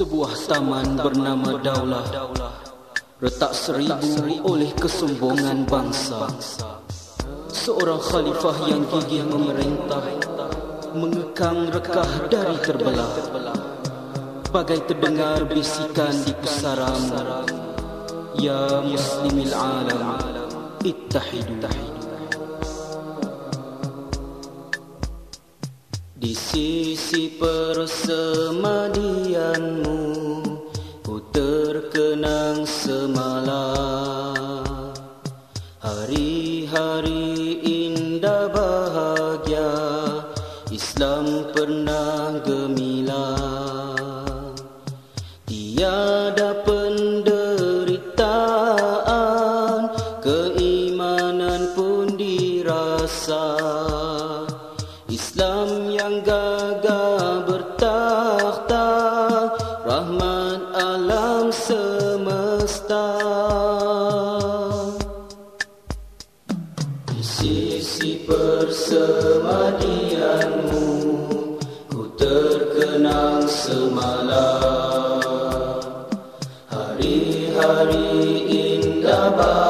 Sebuah taman bernama Daulah. Retak seribu oleh kesombongan bangsa. Seorang khalifah yang gigih memerintah Mengekang rekah dari terbelah. Bagai terdengar bisikan di pusaram Ya muslimil alam Ittahidu. Di sisi persemadianmu Ku terkenang semalam. Hari-hari indah bahagia Islam pernah gemilang. Tiada penderitaan Keimanan pun dirasa Islam yang gagah bertakhta Rahmat alam semesta. Di sisi persemadianmu Ku terkenang semalam. Hari-hari indah bahagia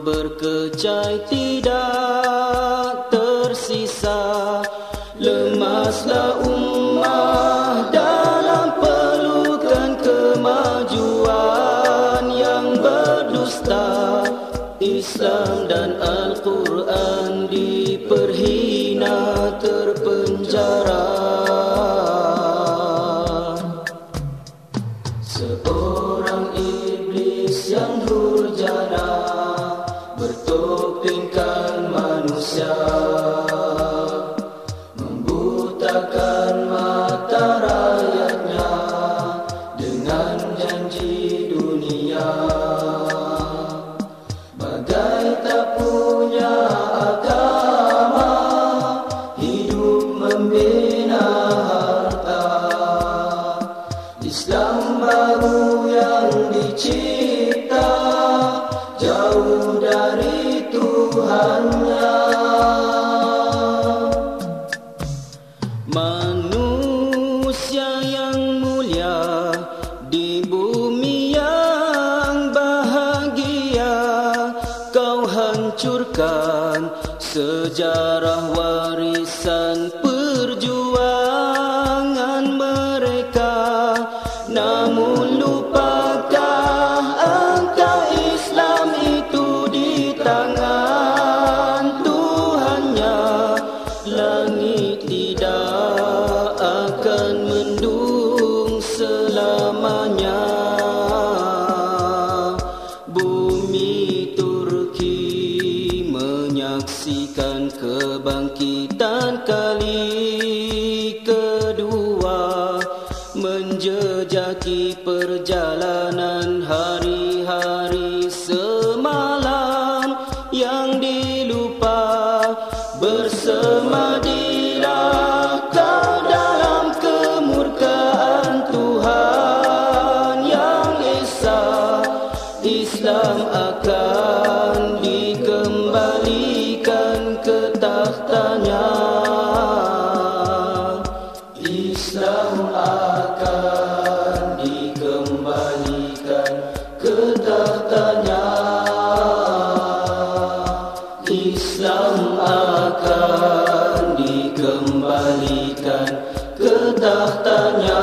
berkecai tidak Bertopengkan manusia. Membutakan mata rakyatnya Dengan janji hancurkan sejarah warisan perjuangan mereka. Namun lupakah engkau Islam itu di tangan Tuhannya. Langit tidak akan mendung selamanya. Bumi Turki menyaksikan kebangkitan kali kedua Menjejaki perjalanan hari-hari semalam yang dilupa Bersemadilah kembalikan kedatanya Islam akan dikembalikan kedatanya